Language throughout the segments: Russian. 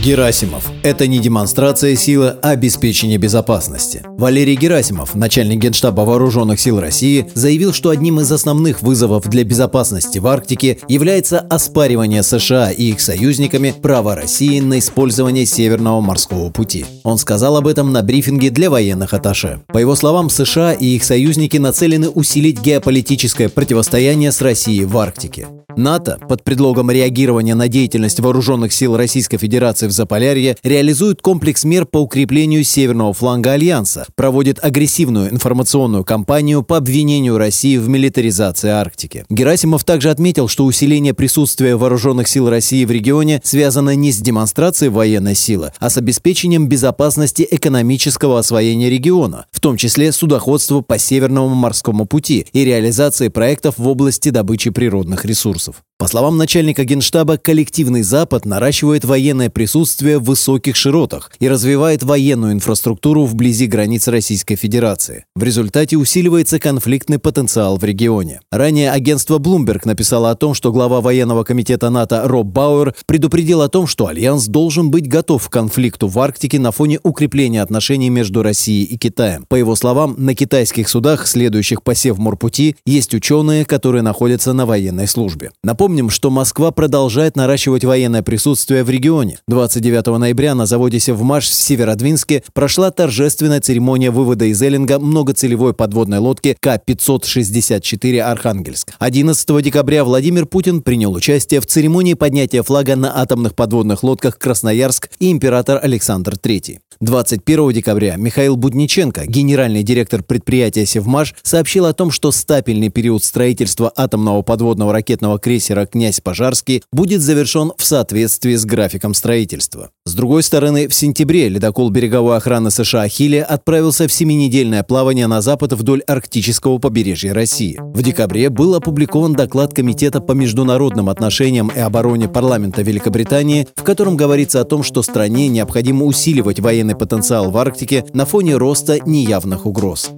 Герасимов. Это не демонстрация силы, а обеспечение безопасности. Валерий Герасимов, начальник Генштаба Вооруженных сил России, заявил, что одним из основных вызовов для безопасности в Арктике является оспаривание США и их союзниками права России на использование Северного морского пути. Он сказал об этом на брифинге для военных атташе. По его словам, США и их союзники нацелены усилить геополитическое противостояние с Россией в Арктике. НАТО под предлогом реагирования на деятельность вооруженных сил Российской Федерации в Заполярье реализует комплекс мер по укреплению северного фланга Альянса, проводит агрессивную информационную кампанию по обвинению России в милитаризации Арктики. Герасимов также отметил, что усиление присутствия вооруженных сил России в регионе связано не с демонстрацией военной силы, а с обеспечением безопасности экономического освоения региона, в том числе судоходства по Северному морскому пути и реализации проектов в области добычи природных ресурсов. По словам начальника Генштаба, коллективный Запад наращивает военное присутствие в высоких широтах и развивает военную инфраструктуру вблизи границ Российской Федерации. В результате усиливается конфликтный потенциал в регионе. Ранее агентство Bloomberg написало о том, что глава военного комитета НАТО Роб Бауэр предупредил о том, что Альянс должен быть готов к конфликту в Арктике на фоне укрепления отношений между Россией и Китаем. По его словам, на китайских судах, следующих по Севморпути, есть ученые, которые находятся на военной службе. Напомню, Напомним, что Москва продолжает наращивать военное присутствие в регионе. 29 ноября на заводе «Севмаш» в Северодвинске прошла торжественная церемония вывода из Эллинга многоцелевой подводной лодки К-564 «Архангельск». 11 декабря Владимир Путин принял участие в церемонии поднятия флага на атомных подводных лодках «Красноярск» и император Александр III. 21 декабря Михаил Будниченко, генеральный директор предприятия «Севмаш», сообщил о том, что стапельный период строительства атомного подводного ракетного крейсера императора князь Пожарский будет завершен в соответствии с графиком строительства. С другой стороны, в сентябре ледокол береговой охраны США «Хилли» отправился в семинедельное плавание на запад вдоль арктического побережья России. В декабре был опубликован доклад Комитета по международным отношениям и обороне парламента Великобритании, в котором говорится о том, что стране необходимо усиливать военный потенциал в Арктике на фоне роста неявных угроз.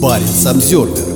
Парень Самсервер